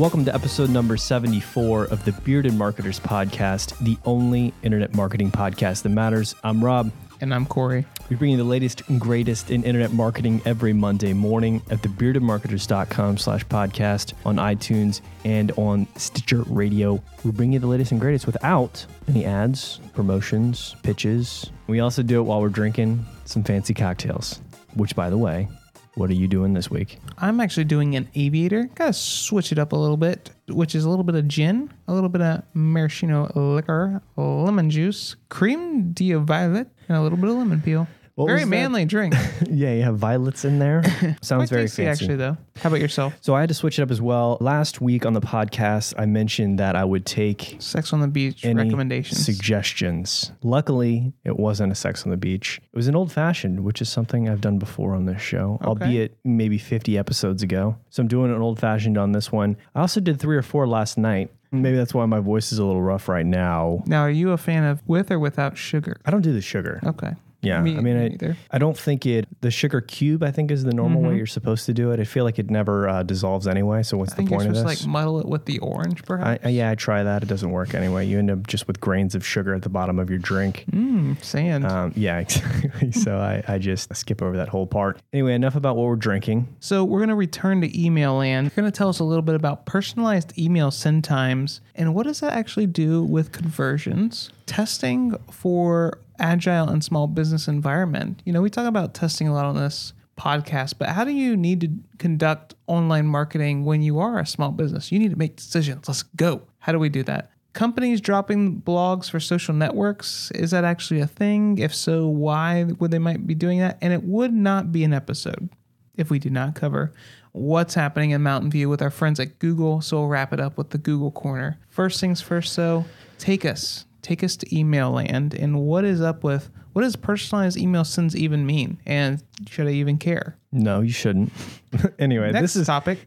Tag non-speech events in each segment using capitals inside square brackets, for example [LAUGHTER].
Welcome to episode number 74 of the Bearded Marketers Podcast, the only internet marketing podcast that matters. I'm Rob. And I'm Corey. We bring you the latest and greatest in internet marketing every Monday morning at thebeardedmarketers.com slash podcast on iTunes and on Stitcher Radio. We bring you the latest and greatest without any ads, promotions, pitches. We also do it while we're drinking some fancy cocktails, which, by the way, what are you doing this week? I'm actually doing an aviator. Gotta switch it up a little bit, which is a little bit of gin, a little bit of maraschino liquor, lemon juice, cream de violet, and a little bit of lemon peel. What very manly drink. [LAUGHS] yeah, you have violets in there. [LAUGHS] Sounds very tasty, fancy. actually, though. How about yourself? So I had to switch it up as well. Last week on the podcast, I mentioned that I would take Sex on the beach any recommendations. suggestions. Luckily, it wasn't a sex on the beach. It was an old fashioned, which is something I've done before on this show, albeit maybe 50 episodes ago. So I'm doing an old fashioned on this one. I also did three or four last night. Maybe that's why my voice is a little rough right now. now, are you a fan of with or without sugar? I don't do the sugar. Okay. Yeah, Me- I mean, me I. I don't think it. The sugar cube, I think, is the normal way you're supposed to do it. I feel like it never uh, dissolves anyway. So what's I the point of this? like muddle it with the orange, perhaps. I- yeah, I try that. It doesn't work anyway. You end up just with grains of sugar at the bottom of your drink. Mm, sand. Um, yeah, [LAUGHS] exactly. [LAUGHS] so I, I just skip over that whole part. Anyway, enough about what we're drinking. So we're going to return to email land. You're going to tell us a little bit about personalized email send times and what does that actually do with conversions? Testing for agile and small business environment. You know, we talk about testing a lot on this podcast, but how do you need to conduct online marketing when you are a small business? You need to make decisions. Let's go. How do we do that? Companies dropping blogs for social networks, is that actually a thing? If so, why would they might be doing that? And it would not be an episode if we do not cover what's happening in Mountain View with our friends at Google. So we'll wrap it up with the Google corner. First things first, so take us, take us to email land and what is up with what does personalized email sends even mean? And should I even care? No, you shouldn't. [LAUGHS] anyway, Next this is [LAUGHS] topic.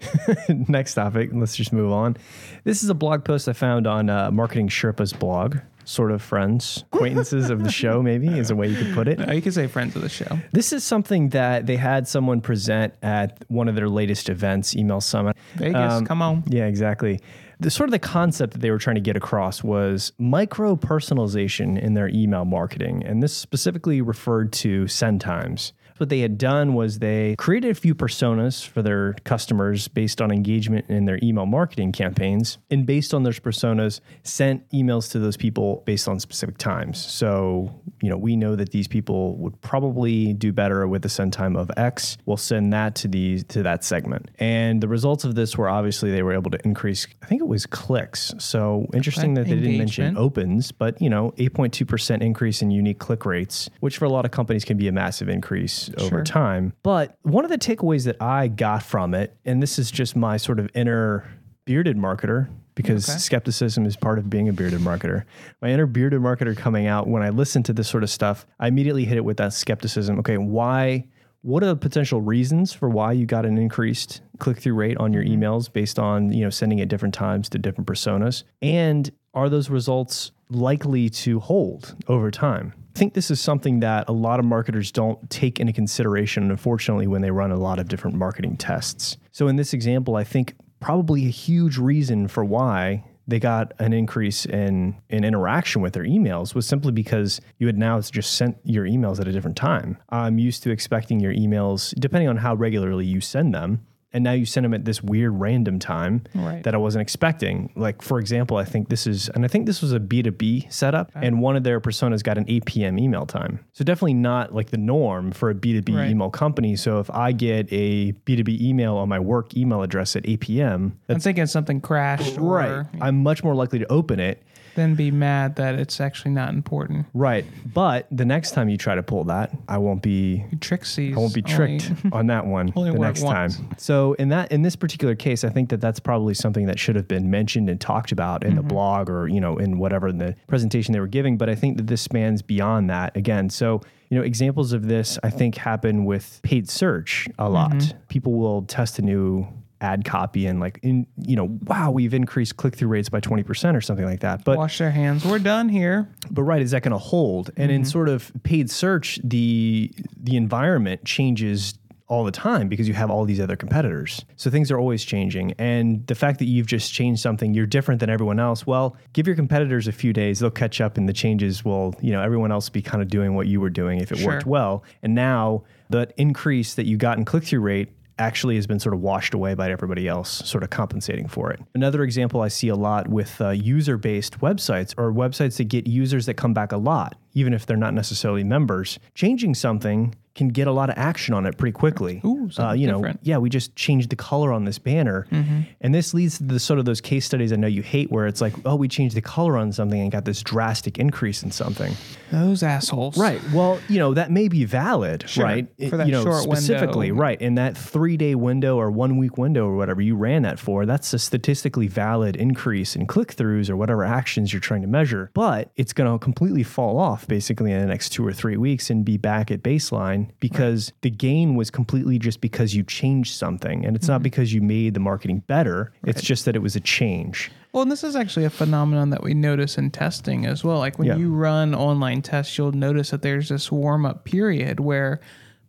next topic. Let's just move on. This is a blog post I found on uh, Marketing Sherpa's blog. Sort of friends, acquaintances of the [LAUGHS] show, maybe is a way you could put it. You could say friends of the show. This is something that they had someone present at one of their latest events, Email Summit. Vegas, Um, come on. Yeah, exactly. The sort of the concept that they were trying to get across was micro personalization in their email marketing, and this specifically referred to send times. What they had done was they created a few personas for their customers based on engagement in their email marketing campaigns, and based on those personas, sent emails to those people based on specific times. So, you know, we know that these people would probably do better with a send time of X. We'll send that to these to that segment. And the results of this were obviously they were able to increase, I think it was clicks. So interesting that they didn't mention opens, but you know, 8.2% increase in unique click rates, which for a lot of companies can be a massive increase over Sure. time. But one of the takeaways that I got from it, and this is just my sort of inner bearded marketer, because Okay. skepticism is part of being a bearded marketer. My inner bearded marketer coming out when I listen to this sort of stuff, I immediately hit it with that skepticism. Okay, why? What are the potential reasons for why you got an increased click-through rate on your mm-hmm. emails based on you know sending at different times to different personas? And are those results likely to hold over time? I think this is something that a lot of marketers don't take into consideration, unfortunately, when they run a lot of different marketing tests. So, in this example, I think probably a huge reason for why they got an increase in, in interaction with their emails was simply because you had now just sent your emails at a different time. I'm used to expecting your emails, depending on how regularly you send them, and now you send them at this weird random time Right. that I wasn't expecting. Like for example, I think this is, and I think this was a B2B setup, and one of their personas got an 8 p.m. email time. So definitely not like the norm for a B2B Right. email company. So if I get a B2B email on my work email address at 8 p.m., I'm thinking something crashed right, or I'm much more likely to open it. Then be mad that it's actually not important. Right. But the next time you try to pull that, I won't be Trixies. I won't be tricked on that one [LAUGHS] the next time. So in that in this particular case, I think that that's probably something that should have been mentioned and talked about in the Mm-hmm. blog or you know in whatever in the presentation they were giving. But I think that this spans beyond that again. So you know examples of this I think happen with paid search a lot. Mm-hmm. People will test a new ad copy and like in you know wow we've increased click-through rates by 20% or something like that but Wash their hands. We're done here. but right, is that going to hold? And Mm-hmm. in sort of paid search, the the environment changes all the time because you have all these other competitors. So things are always changing. And the fact that you've just changed something, you're different than everyone else. Well, give your competitors a few days, they'll catch up and the changes will, you know, everyone else be kind of doing what you were doing if it Sure. worked well. And now that increase that you got in click through rate actually has been sort of washed away by everybody else, sort of compensating for it. Another example I see a lot with uh, user based websites or websites that get users that come back a lot, even if they're not necessarily members. Changing something can get a lot of action on it pretty quickly. Ooh, uh, you know, different. yeah, we just changed the color on this banner. And this leads to the sort of those case studies I know you hate where it's like, oh, we changed the color on something and got this drastic increase in something. Those assholes. Right. Well, you know, that may be valid, Sure. right? For that you know, short window. specifically, right. In that three day window or one week window or whatever you ran that for, that's a statistically valid increase in click throughs or whatever actions you're trying to measure. But it's going to completely fall off basically in the next two or three weeks and be back at baseline because the gain was completely just because you changed something. And it's Mm-hmm. not because you made the marketing better, it's just that it was a change. Well, and this is actually a phenomenon that we notice in testing as well. Like when Yeah. you run online tests, you'll notice that there's this warm up period where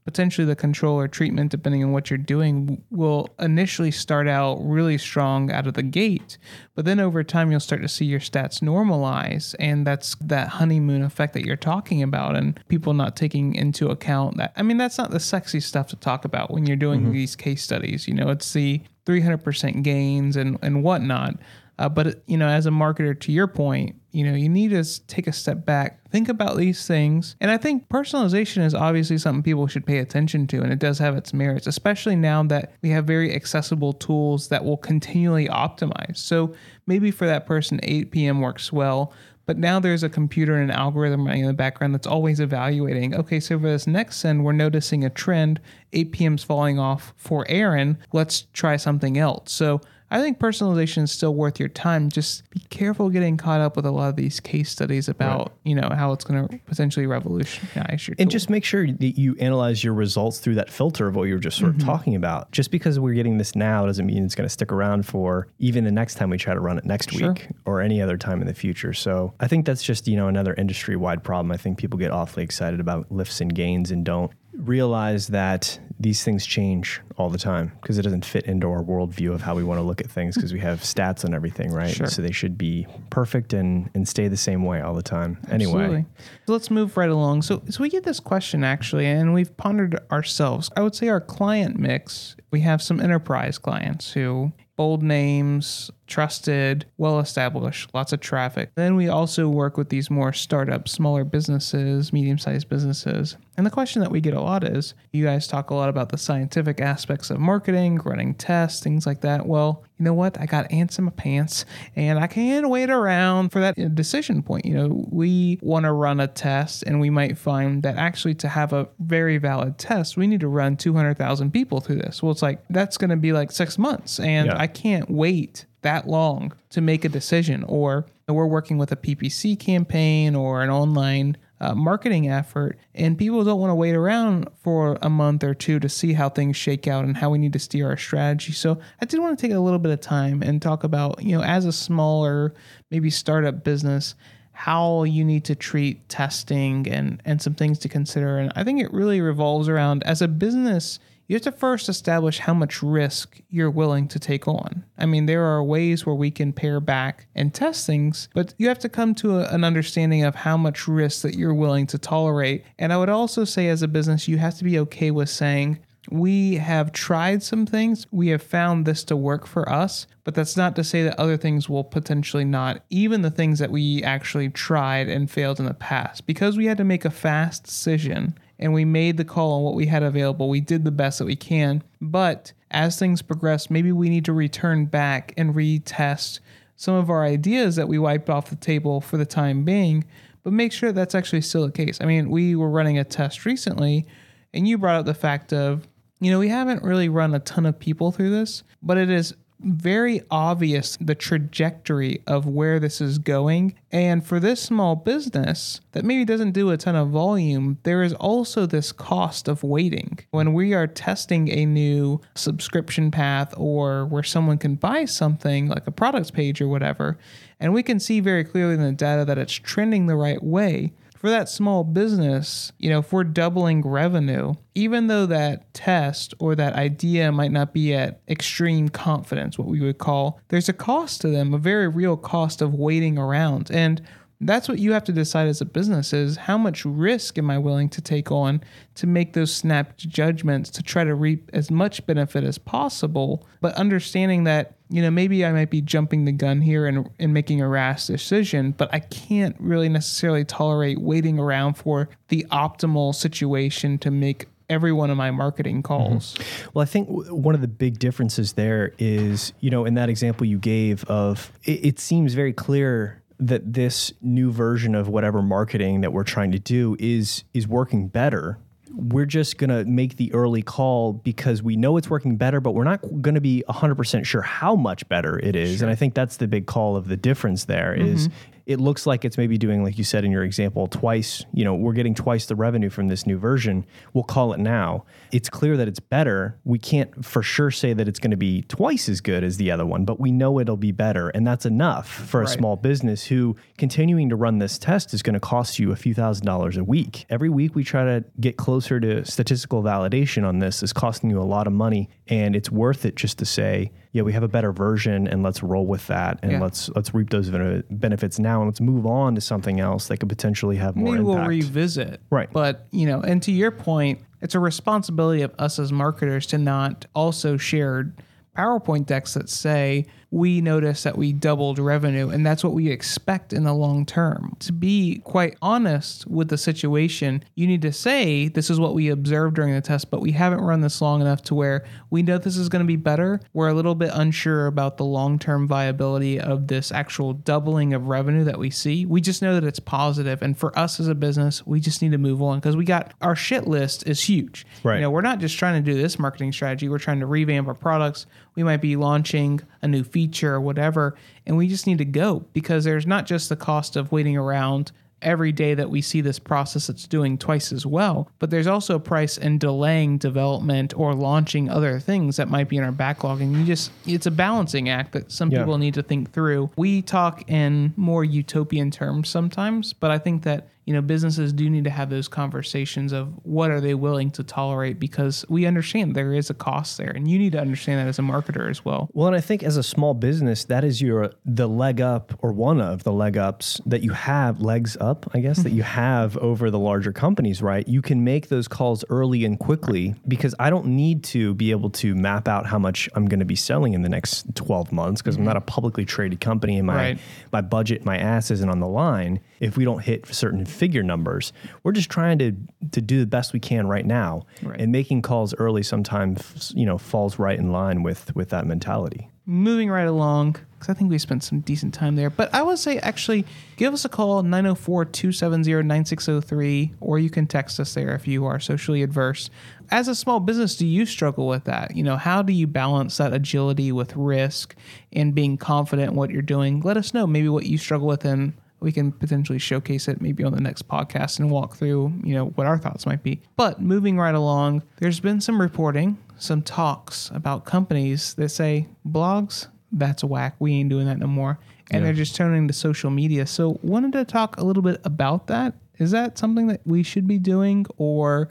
potentially the control or treatment, depending on what you're doing, will initially start out really strong out of the gate. But then over time, you'll start to see your stats normalize. And that's that honeymoon effect that you're talking about, and people not taking into account that. I mean, that's not the sexy stuff to talk about when you're doing these case studies. You know, it's the 300% gains and, and whatnot. Uh, but you know, as a marketer, to your point, you know, you need to take a step back, think about these things, and I think personalization is obviously something people should pay attention to, and it does have its merits, especially now that we have very accessible tools that will continually optimize. So maybe for that person, 8 p.m. works well. But now there's a computer and an algorithm running in the background that's always evaluating. Okay, so for this next send, we're noticing a trend. 8 p.m.'s falling off for Aaron. Let's try something else. So I think personalization is still worth your time. Just be careful getting caught up with a lot of these case studies about, you know, how it's going to potentially revolutionize your And tool. just make sure that you analyze your results through that filter of what you were just sort Mm-hmm. of talking about. Just because we're getting this now doesn't mean it's going to stick around for even the next time we try to run it next Sure. week or any other time in the future. So I think that's just, you know, another industry wide problem. I think people get awfully excited about lifts and gains and don't realize that these things change all the time because it doesn't fit into our worldview of how we want to look at things because we have stats on everything, right? Sure. So they should be perfect and, and stay the same way all the time. Anyway. So let's move right along. So, so we get this question actually, and we've pondered ourselves. I would say our client mix, we have some enterprise clients who bold names, trusted, well established, lots of traffic. Then we also work with these more startup, smaller businesses, medium sized businesses. And the question that we get a lot is you guys talk a lot about the scientific aspects of marketing, running tests, things like that. Well, you know what? I got ants in my pants and I can't wait around for that decision point. You know, we want to run a test and we might find that actually to have a very valid test, we need to run 200,000 people through this. Well, it's like that's going to be like six months and Yeah. I can't wait that long to make a decision. Or we're working with a PPC campaign or an online uh, marketing effort, and people don't want to wait around for a month or two to see how things shake out and how we need to steer our strategy. So I did want to take a little bit of time and talk about, you know, as a smaller, maybe startup business, how you need to treat testing and and some things to consider. And I think it really revolves around as a business you have to first establish how much risk you're willing to take on. I mean, there are ways where we can pare back and test things, but you have to come to a, an understanding of how much risk that you're willing to tolerate. And I would also say, as a business, you have to be okay with saying, we have tried some things. We have found this to work for us, but that's not to say that other things will potentially not, even the things that we actually tried and failed in the past. Because we had to make a fast decision and we made the call on what we had available, we did the best that we can. But as things progress, maybe we need to return back and retest some of our ideas that we wiped off the table for the time being, but make sure that's actually still the case. I mean, we were running a test recently, and you brought up the fact of, you know, we haven't really run a ton of people through this, but it is very obvious the trajectory of where this is going. And for this small business that maybe doesn't do a ton of volume, there is also this cost of waiting. When we are testing a new subscription path or where someone can buy something like a products page or whatever, and we can see very clearly in the data that it's trending the right way. For that small business, you know, if we're doubling revenue, even though that test or that idea might not be at extreme confidence, what we would call, there's a cost to them, a very real cost of waiting around. And that's what you have to decide as a business is how much risk am I willing to take on to make those snap judgments to try to reap as much benefit as possible, but understanding that, you know, maybe I might be jumping the gun here and, and making a rash decision, but I can't really necessarily tolerate waiting around for the optimal situation to make every one of my marketing calls. Mm-hmm. Well, I think w- one of the big differences there is, you know, in that example you gave of it, it seems very clear that this new version of whatever marketing that we're trying to do is is working better we're just going to make the early call because we know it's working better, but we're not going to be 100% sure how much better it is. Sure. And I think that's the big call of the difference There mm-hmm. is it looks like it's maybe doing, like you said in your example, twice, you know, we're getting twice the revenue from this new version. We'll call it now. It's clear that it's better. We can't for sure say that it's going to be twice as good as the other one, but we know it'll be better. And that's enough for a right. small business who continuing to run this test is going to cost you a few thousand dollars a week. Every week we try to get closer to statistical validation on this is costing you a lot of money. And it's worth it just to say, yeah, we have a better version and let's roll with that and yeah. let's let's reap those benefits now and let's move on to something else that could potentially have more Maybe impact. we'll revisit. Right. But, you know, and to your point, it's a responsibility of us as marketers to not also share PowerPoint decks that say we notice that we doubled revenue and that's what we expect in the long term. To be quite honest with the situation, you need to say this is what we observed during the test, but we haven't run this long enough to where we know this is going to be better. We're a little bit unsure about the long term viability of this actual doubling of revenue that we see. We just know that it's positive, and for us as a business, we just need to move on because we got our shit list is huge. Right. You know, we're not just trying to do this marketing strategy. We're trying to revamp our products. We might be launching a new feature or whatever. And we just need to go because there's not just the cost of waiting around every day that we see this process it's doing twice as well, but there's also a price in delaying development or launching other things that might be in our backlog. And you just, it's a balancing act that some yeah. people need to think through. We talk in more utopian terms sometimes, but I think that you know businesses do need to have those conversations of what are they willing to tolerate because we understand there is a cost there and you need to understand that as a marketer as well well and i think as a small business that is your the leg up or one of the leg ups that you have legs up i guess that you have over the larger companies right you can make those calls early and quickly because i don't need to be able to map out how much i'm going to be selling in the next 12 months because mm-hmm. i'm not a publicly traded company and my right. my budget my ass isn't on the line if we don't hit certain figure numbers. We're just trying to to do the best we can right now, right. and making calls early sometimes you know falls right in line with with that mentality. Moving right along, because I think we spent some decent time there. But I would say actually give us a call 904 270 9603, or you can text us there if you are socially adverse. As a small business, do you struggle with that? You know, how do you balance that agility with risk and being confident in what you're doing? Let us know maybe what you struggle with and we can potentially showcase it maybe on the next podcast and walk through, you know, what our thoughts might be. But moving right along, there's been some reporting, some talks about companies that say blogs, that's a whack. We ain't doing that no more. And yeah. they're just turning to social media. So wanted to talk a little bit about that. Is that something that we should be doing or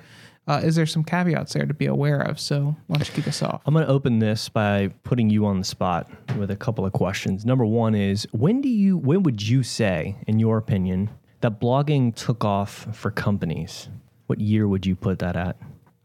uh, is there some caveats there to be aware of? So why don't you kick us off? I'm going to open this by putting you on the spot with a couple of questions. Number one is when do you when would you say, in your opinion, that blogging took off for companies? What year would you put that at?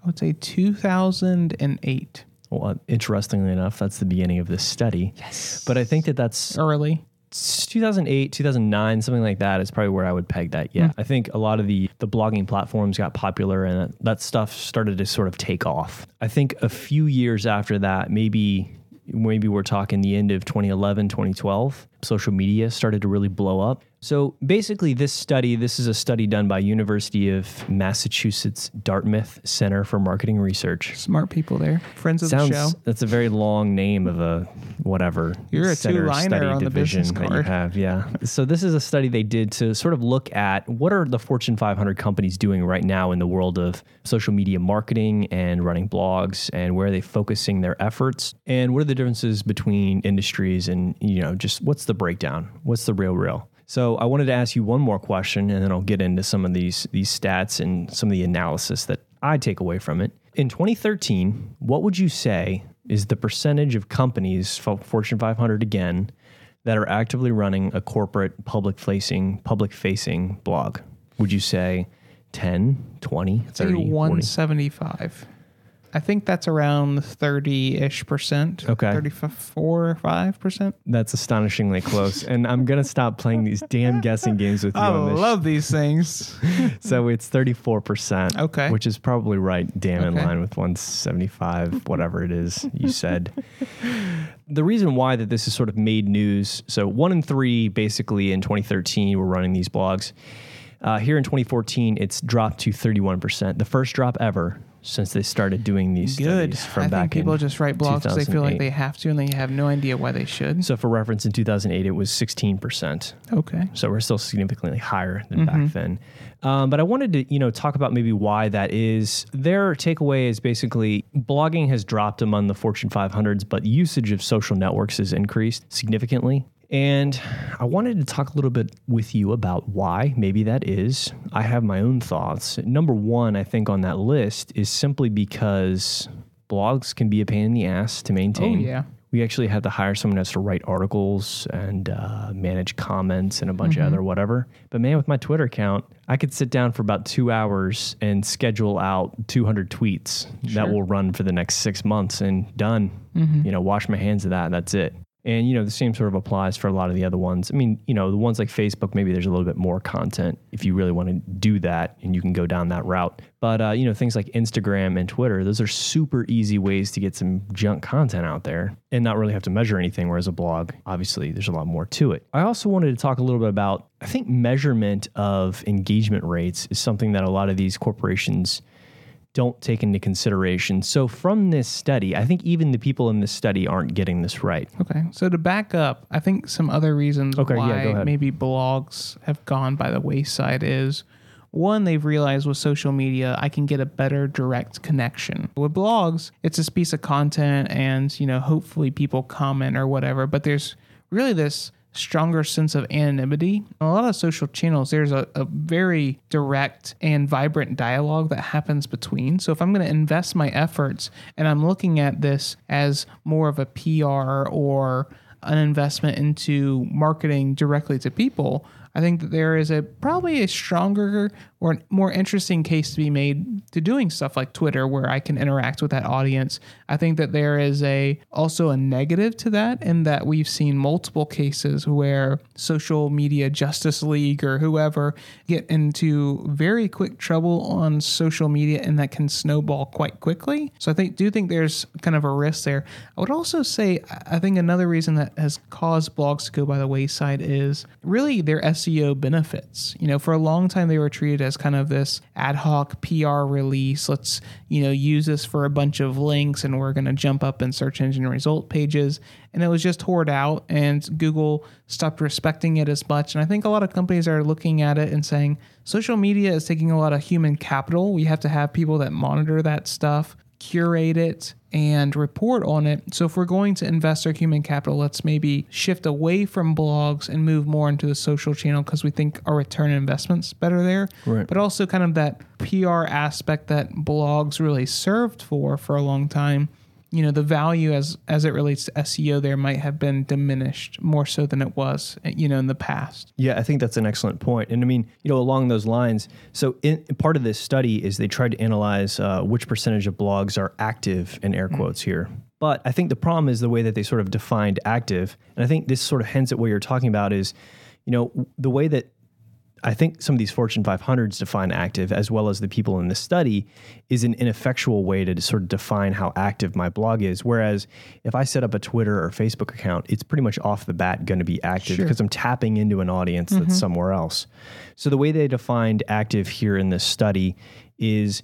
I would say 2008. Well, interestingly enough, that's the beginning of this study. Yes. But I think that that's early. 2008 2009 something like that is probably where i would peg that. Yeah mm. i think a lot of the the blogging platforms got popular and that stuff started to sort of take off. I think a few years after that maybe maybe we're talking the end of 2011 2012 social media started to really blow up so basically, this study, this is a study done by University of Massachusetts Dartmouth Center for Marketing Research. Smart people there, friends of Sounds, the show. That's a very long name of a whatever. You're a two-liner on the business card. That you have, yeah. So this is a study they did to sort of look at what are the Fortune 500 companies doing right now in the world of social media marketing and running blogs, and where are they focusing their efforts, and what are the differences between industries, and you know, just what's the breakdown? What's the real real? So I wanted to ask you one more question, and then I'll get into some of these these stats and some of the analysis that I take away from it. In 2013, what would you say is the percentage of companies, Fortune 500 again, that are actively running a corporate public facing public facing blog? Would you say 10, 20, 30, 175. I think that's around 30 ish percent. Okay. 34 or 5 percent. That's astonishingly close. and I'm going to stop playing these damn guessing games with you. I on this. love these things. [LAUGHS] so it's 34%. Okay. Which is probably right, damn in line with 175, whatever it is you said. [LAUGHS] the reason why that this has sort of made news so one in three basically in 2013 were running these blogs. Uh, here in 2014, it's dropped to 31%, the first drop ever since they started doing these Good. studies from I back think people just write blogs because they feel like they have to and they have no idea why they should. So for reference, in 2008, it was 16%. Okay. So we're still significantly higher than Mm-hmm. back then. Um, but I wanted to, you know, talk about maybe why that is. Their takeaway is basically blogging has dropped among the Fortune 500s, but usage of social networks has increased significantly. And I wanted to talk a little bit with you about why maybe that is. I have my own thoughts. Number one, I think on that list is simply because blogs can be a pain in the ass to maintain. Oh, yeah. We actually had to hire someone else to write articles and uh, manage comments and a bunch of other whatever. But man, with my Twitter account, I could sit down for about two hours and schedule out 200 tweets that will run for the next six months and done. You know, wash my hands of that. That's it. And you know, the same sort of applies for a lot of the other ones. I mean, you know, the ones like Facebook, maybe there's a little bit more content if you really want to do that and you can go down that route. But uh, you know, things like Instagram and Twitter, those are super easy ways to get some junk content out there and not really have to measure anything. Whereas a blog, obviously, there's a lot more to it. I also wanted to talk a little bit about, I think measurement of engagement rates is something that a lot of these corporations don't take into consideration. So from this study, I think even the people in this study aren't getting this right. Okay. So to back up, I think some other reasons Okay, yeah, why ahead. maybe blogs have gone by the wayside is one, they've realized with social media, I can get a better direct connection. With blogs, it's this piece of content and, you know, hopefully people comment or whatever, but there's really this stronger sense of anonymity. On a lot of social channels, there's a, a very direct and vibrant dialogue that happens between. So if I'm going to invest my efforts and I'm looking at this as more of a PR or an investment into marketing directly to people, I think that there is a probably a stronger or more interesting case to be made to doing stuff like Twitter where I can interact with that audience. I think that there is a also a negative to that in that we've seen multiple cases where social media justice league or whoever get into very quick trouble on social media and that can snowball quite quickly. So I think do think there's kind of a risk there. I would also say I think another reason that has caused blogs to go by the wayside is really their SEO benefits. You know, for a long time they were treated as kind of this ad hoc PR release. Let's, you know, use this for a bunch of links and we're going to jump up in search engine result pages. And it was just hoard out and Google stopped respecting it as much. And I think a lot of companies are looking at it and saying social media is taking a lot of human capital. We have to have people that monitor that stuff curate it and report on it. So if we're going to invest our human capital, let's maybe shift away from blogs and move more into the social channel because we think our return on investment's better there. Right. But also kind of that PR aspect that blogs really served for for a long time. You know, the value as as it relates to SEO there might have been diminished more so than it was, you know, in the past. Yeah, I think that's an excellent point. And I mean, you know, along those lines, so in, part of this study is they tried to analyze uh, which percentage of blogs are active in air quotes here. But I think the problem is the way that they sort of defined active. And I think this sort of hints at what you're talking about is, you know, the way that I think some of these Fortune 500s define active, as well as the people in the study, is an ineffectual way to sort of define how active my blog is. Whereas if I set up a Twitter or Facebook account, it's pretty much off the bat going to be active Sure. because I'm tapping into an audience that's mm-hmm. somewhere else. So the way they defined active here in this study is,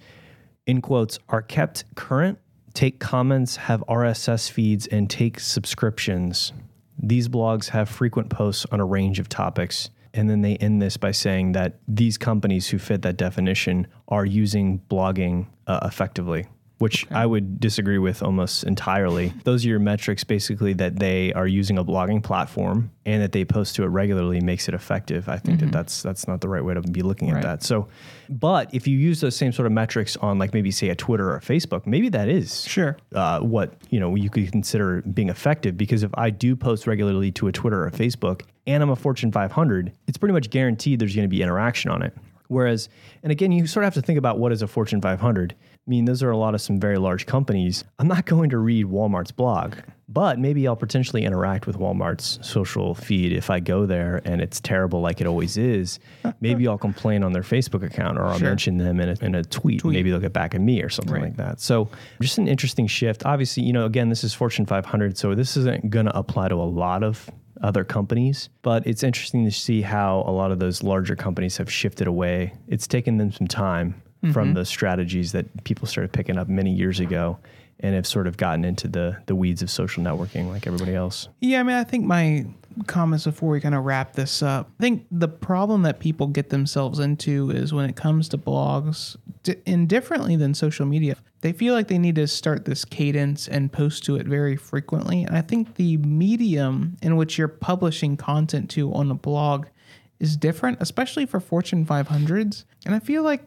in quotes, are kept current, take comments, have RSS feeds, and take subscriptions. These blogs have frequent posts on a range of topics. And then they end this by saying that these companies who fit that definition are using blogging uh, effectively, which I would disagree with almost entirely. [LAUGHS] Those are your metrics basically that they are using a blogging platform and that they post to it regularly makes it effective. I think that that's that's not the right way to be looking at that. So, but if you use those same sort of metrics on like maybe say a Twitter or a Facebook, maybe that is Sure. uh, what you know you could consider being effective because if I do post regularly to a Twitter or a Facebook and I'm a Fortune 500, it's pretty much guaranteed there's going to be interaction on it. Whereas, and again, you sort of have to think about what is a Fortune 500. I mean, those are a lot of some very large companies. I'm not going to read Walmart's blog, but maybe I'll potentially interact with Walmart's social feed if I go there and it's terrible like it always is. [LAUGHS] Maybe I'll complain on their Facebook account or I'll Sure. mention them in a, in a tweet. Maybe they'll get back at me or something Right. like that. So just an interesting shift. Obviously, you know, again, this is Fortune 500, so this isn't going to apply to a lot of other companies, but it's interesting to see how a lot of those larger companies have shifted away. It's taken them some time from mm-hmm. the strategies that people started picking up many years ago and have sort of gotten into the the weeds of social networking like everybody else. Yeah, I mean, I think my comments before we kind of wrap this up. I think the problem that people get themselves into is when it comes to blogs, d- and differently than social media, they feel like they need to start this cadence and post to it very frequently. And I think the medium in which you're publishing content to on a blog is different, especially for Fortune 500s. And I feel like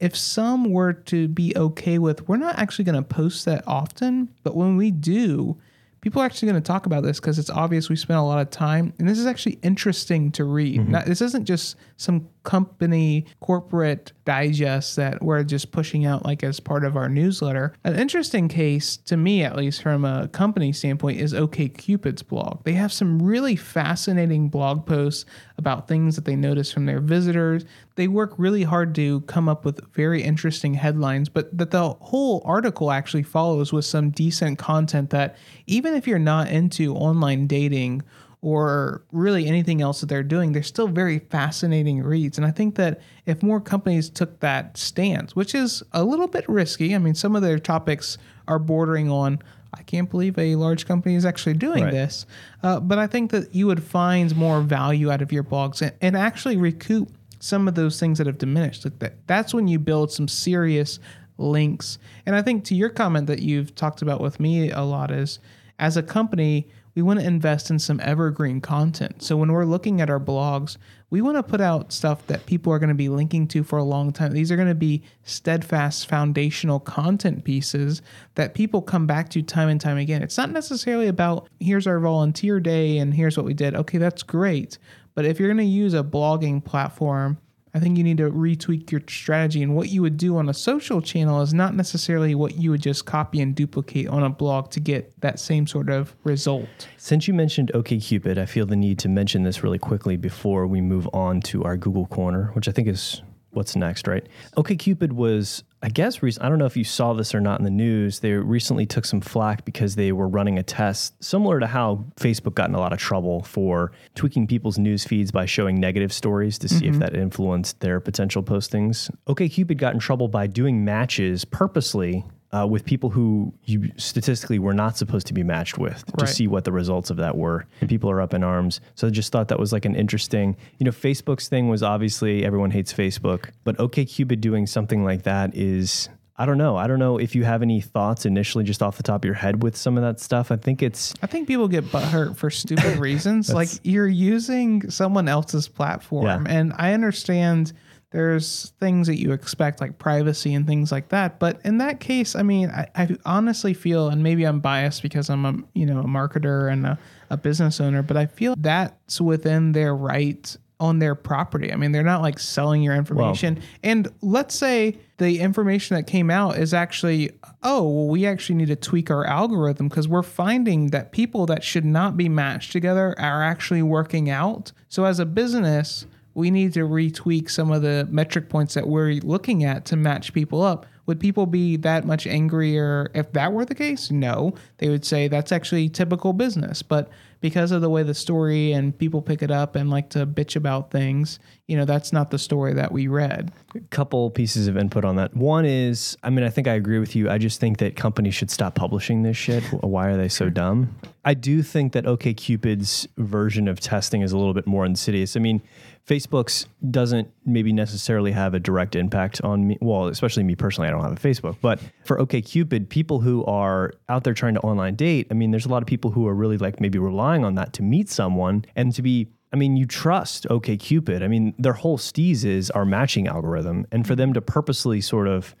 if some were to be okay with, we're not actually going to post that often, but when we do, people are actually going to talk about this because it's obvious we spent a lot of time. And this is actually interesting to read. Mm-hmm. Not, this isn't just some company corporate digest that we're just pushing out like as part of our newsletter. An interesting case to me at least from a company standpoint is OKCupid's blog. They have some really fascinating blog posts about things that they notice from their visitors they work really hard to come up with very interesting headlines but that the whole article actually follows with some decent content that even if you're not into online dating or really anything else that they're doing, they're still very fascinating reads. And I think that if more companies took that stance, which is a little bit risky, I mean, some of their topics are bordering on, I can't believe a large company is actually doing Right. this. Uh, but I think that you would find more value out of your blogs and, and actually recoup some of those things that have diminished. Like that, that's when you build some serious links. And I think to your comment that you've talked about with me a lot is as a company, we want to invest in some evergreen content. So when we're looking at our blogs, we want to put out stuff that people are going to be linking to for a long time. These are going to be steadfast foundational content pieces that people come back to time and time again. It's not necessarily about here's our volunteer day and here's what we did. Okay, that's great. But if you're going to use a blogging platform, I think you need to retweak your strategy. And what you would do on a social channel is not necessarily what you would just copy and duplicate on a blog to get that same sort of result. Since you mentioned OKCupid, I feel the need to mention this really quickly before we move on to our Google Corner, which I think is what's next, right? OKCupid was, I guess, I don't know if you saw this or not in the news. They recently took some flack because they were running a test similar to how Facebook got in a lot of trouble for tweaking people's news feeds by showing negative stories to see if mm-hmm. that influenced their potential postings. OKCupid got in trouble by doing matches purposely uh, with people who you statistically were not supposed to be matched with to Right. see what the results of that were. And people are up in arms. So I just thought that was like an interesting, you know, Facebook's thing was obviously everyone hates Facebook, but OKCupid doing something like that is. I don't know. I don't know if you have any thoughts initially just off the top of your head with some of that stuff. I think it's I think people get butthurt for stupid [LAUGHS] reasons. like you're using someone else's platform. Yeah. And I understand there's things that you expect, like privacy and things like that. But in that case, I mean, I, I honestly feel, and maybe I'm biased because I'm a you know a marketer and a, a business owner, but I feel that's within their right on their property. I mean, they're not like selling your information. and let's say the information that came out is actually, oh, well, we actually need to tweak our algorithm because we're finding that people that should not be matched together are actually working out. So as a business, we need to retweak some of the metric points that we're looking at to match people up. Would people be that much angrier if that were the case? No. They would say that's actually typical business. But because of the way the story and people pick it up and like to bitch about things, you know, that's not the story that we read. A couple pieces of input on that. One is, I mean, I think I agree with you. I just think that companies should stop publishing this shit. Why are they so dumb? I do think that OKCupid's version of testing is a little bit more insidious. I mean, Facebook's doesn't maybe necessarily have a direct impact on me. Well, especially me personally, I don't have a Facebook. But for OKCupid, people who are out there trying to online date, I mean, there's a lot of people who are really like maybe relying on that to meet someone and to be I mean, you trust OKCupid. I mean, their whole steez is our matching algorithm. And for them to purposely sort of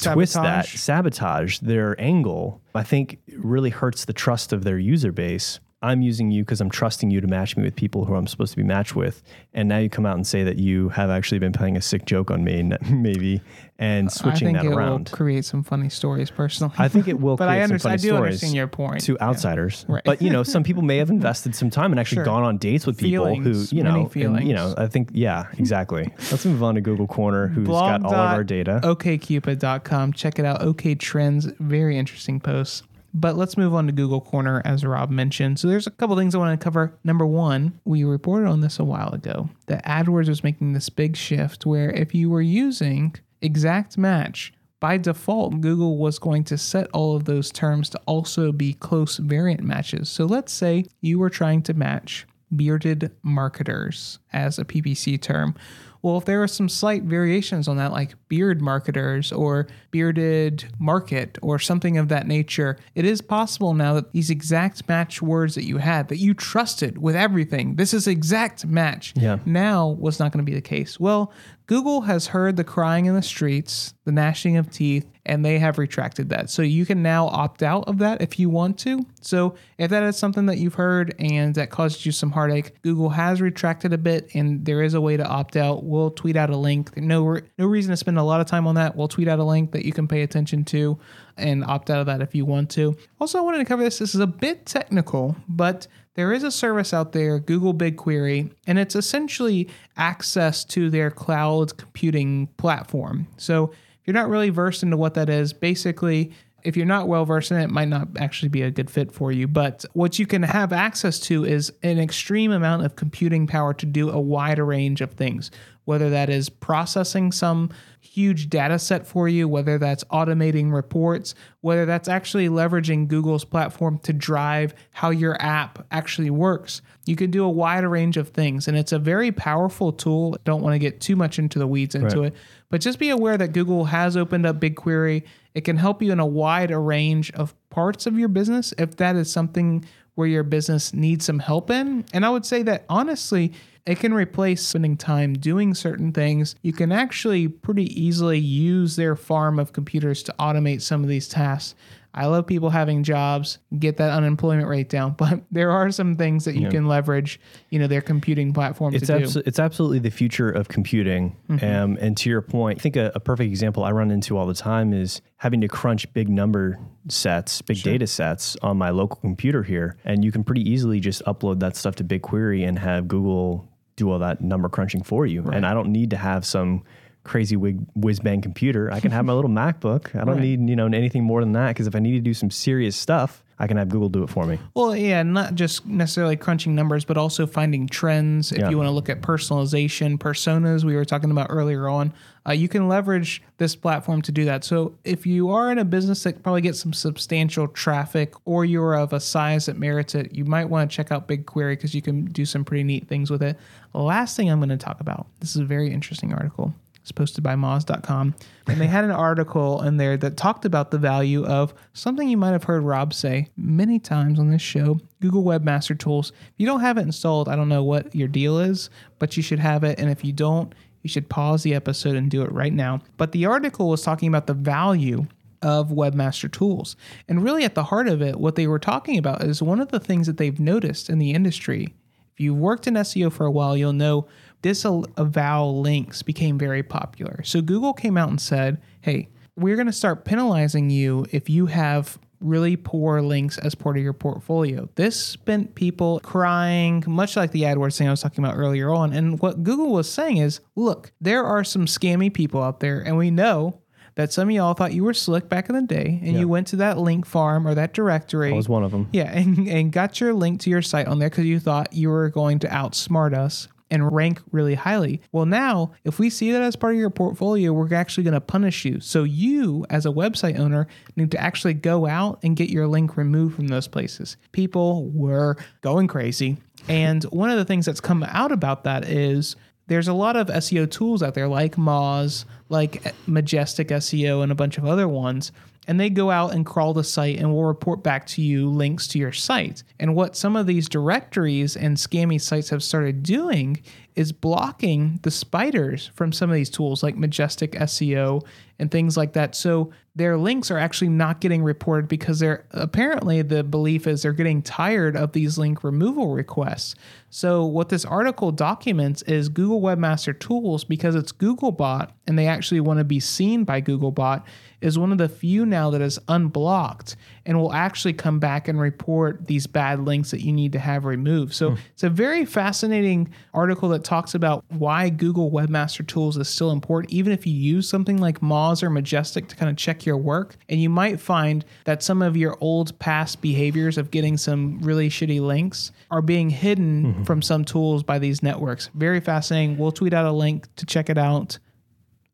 twist that, Sabotage. sabotage their angle, I think really hurts the trust of their user base. I'm using you because I'm trusting you to match me with people who I'm supposed to be matched with. And now you come out and say that you have actually been playing a sick joke on me, [LAUGHS] maybe, and switching that around. I think it will create some funny stories personally. I think it will [LAUGHS] but create I understand. I do understand your point. to outsiders. Right. But you know, some people may have [LAUGHS] invested some time and actually Sure. gone on dates with people Feelings, who, you know, and, you know. I think yeah, exactly. Let's move on to Google Corner, who's got all of our data. okcupid.com. Check it out. OK Trends. Very interesting posts. But let's move on to Google Corner, as Rob mentioned. So there's a couple things I want to cover. Number one, we reported on this a while ago that AdWords was making this big shift where if you were using exact match, by default, Google was going to set all of those terms to also be close variant matches. So let's say you were trying to match bearded marketers as a PPC term. Well, if there are some slight variations on that, like beard marketers or bearded market or something of that nature, it is possible now that these exact match words that you had, that you trusted with everything, this is exact match, Yeah. now was not going to be the case. Well, Google has heard the crying in the streets, the gnashing of teeth, and they have retracted that. So you can now opt out of that if you want to. So if that is something that you've heard and that caused you some heartache, Google has retracted a bit and there is a way to opt out. We'll tweet out a link. No no reason to spend a lot of time on that. We'll tweet out a link that you can pay attention to and opt out of that if you want to. Also, I wanted to cover this. This is a bit technical, but there is a service out there, Google BigQuery, and it's essentially access to their cloud computing platform. So if you're not really versed into what that is, basically, if you're not well versed in it, it might not actually be a good fit for you. But what you can have access to is an extreme amount of computing power to do a wider range of things, whether that is processing some huge data set for you, whether that's automating reports, whether that's actually leveraging Google's platform to drive how your app actually works. You can do a wide range of things, and it's a very powerful tool. Don't want to get too much into the weeds into Right. it, but just be aware that Google has opened up BigQuery. It can help you in a wide range of parts of your business if that is something where your business needs some help in. And I would say that honestly, it can replace spending time doing certain things. You can actually pretty easily use their farm of computers to automate some of these tasks. I love people having jobs, get that unemployment rate down, [LAUGHS] but there are some things that you can leverage, you know, their computing platform It's, to do. it's absolutely the future of computing. Um, and to your point, I think a, a perfect example I run into all the time is having to crunch big number sets, big data sets on my local computer here. And you can pretty easily just upload that stuff to BigQuery and have Google do all that number crunching for you. And I don't need to have some crazy wig, whiz bang computer. I can have my little [LAUGHS] MacBook. I don't Right. need, you know, anything more than that. Because if I need to do some serious stuff, I can have Google do it for me. Well, yeah, not just necessarily crunching numbers, but also finding trends. If Yeah. you want to look at personalization, personas, we were talking about earlier on, uh, you can leverage this platform to do that. So if you are in a business that probably gets some substantial traffic or you're of a size that merits it, you might want to check out BigQuery because you can do some pretty neat things with it. Last thing I'm going to talk about this is a very interesting article. It's posted by Moz.com. And they had an article in there that talked about the value of something you might have heard Rob say many times on this show Google Webmaster Tools. If you don't have it installed, I don't know what your deal is, but you should have it. And if you don't, you should pause the episode and do it right now. But the article was talking about the value of webmaster tools. And really, at the heart of it, what they were talking about is one of the things that they've noticed in the industry. If you've worked in SEO for a while, you'll know disavow links became very popular. So Google came out and said, hey, we're going to start penalizing you if you have really poor links as part of your portfolio. This spent people crying, much like the AdWords thing I was talking about earlier on. And what Google was saying is, look, there are some scammy people out there, and we know that some of y'all thought you were slick back in the day and Yeah. you went to that link farm or that directory. I was one of them. Yeah, and, and got your link to your site on there because you thought you were going to outsmart us and rank really highly. Well, now, if we see that as part of your portfolio, we're actually going to punish you. So, you, as a website owner, need to actually go out and get your link removed from those places. People were going crazy. And [LAUGHS] one of the things that's come out about that is there's a lot of SEO tools out there like Moz, like Majestic SEO, and a bunch of other ones. And they go out and crawl the site and will report back to you links to your site. And what some of these directories and scammy sites have started doing is blocking the spiders from some of these tools like Majestic SEO and things like that. So their links are actually not getting reported because they're apparently the belief is they're getting tired of these link removal requests. So what this article documents is Google Webmaster Tools because it's Googlebot and they actually want to be seen by Googlebot is one of the few now that is unblocked and will actually come back and report these bad links that you need to have removed. So hmm. it's a very fascinating article that talks about why Google Webmaster Tools is still important, even if you use something like Moz or Majestic to kind of check your work. And you might find that some of your old past behaviors of getting some really shitty links are being hidden mm-hmm. from some tools by these networks. Very fascinating. We'll tweet out a link to check it out.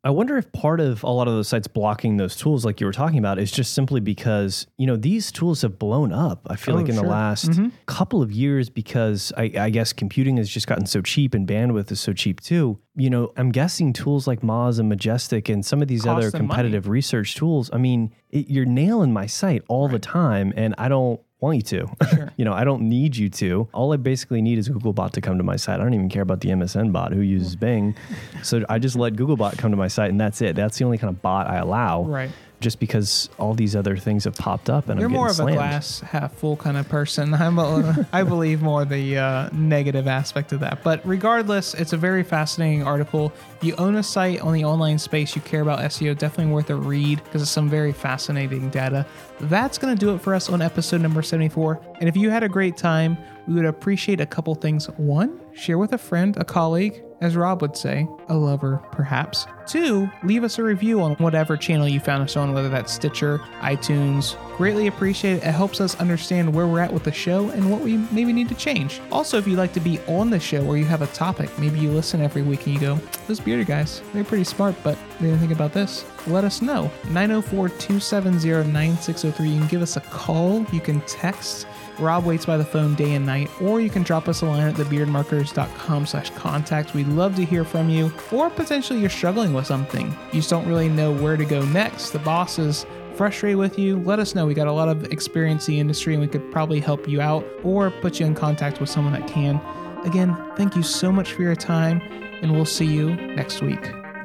I wonder if part of a lot of those sites blocking those tools, like you were talking about, is just simply because you know these tools have blown up. I feel Oh, like in sure. the last mm-hmm. couple of years, because I, I guess computing has just gotten so cheap and bandwidth is so cheap too. You know, I'm guessing tools like Moz and Majestic and some of these Cost other them money. competitive research tools. I mean, it, you're nailing my site all the time, and I don't want you to. Sure. [LAUGHS] you know, I don't need you to. All I basically need is Googlebot to come to my site. I don't even care about the MSN bot who uses Bing. So I just let Googlebot come to my site and that's it. That's the only kind of bot I allow. Right. Just because all these other things have popped up and You're I'm more of a slammed. glass half full kind of person. [LAUGHS] I'm a, I believe more the uh, negative aspect of that. But regardless, it's a very fascinating article. If you own a site on the online space, you care about SEO, definitely worth a read because it's some very fascinating data. That's going to do it for us on episode number 74. And if you had a great time, we would appreciate a couple things. One, share with a friend, a colleague, as Rob would say, a lover, perhaps. Two, leave us a review on whatever channel you found us on, whether that's Stitcher, iTunes. Greatly appreciate it. It helps us understand where we're at with the show and what we maybe need to change. Also, if you'd like to be on the show or you have a topic, maybe you listen every week and you go, those bearded guys, they're pretty smart, but they didn't think about this. Let us know. 904 270 9603. You can give us a call, you can text. Rob waits by the phone day and night, or you can drop us a line at thebeardmarkers.com slash contact. We'd love to hear from you, or potentially you're struggling with something. You just don't really know where to go next. The boss is frustrated with you. Let us know. We got a lot of experience in the industry and we could probably help you out or put you in contact with someone that can. Again, thank you so much for your time, and we'll see you next week.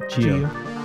Geo. Geo.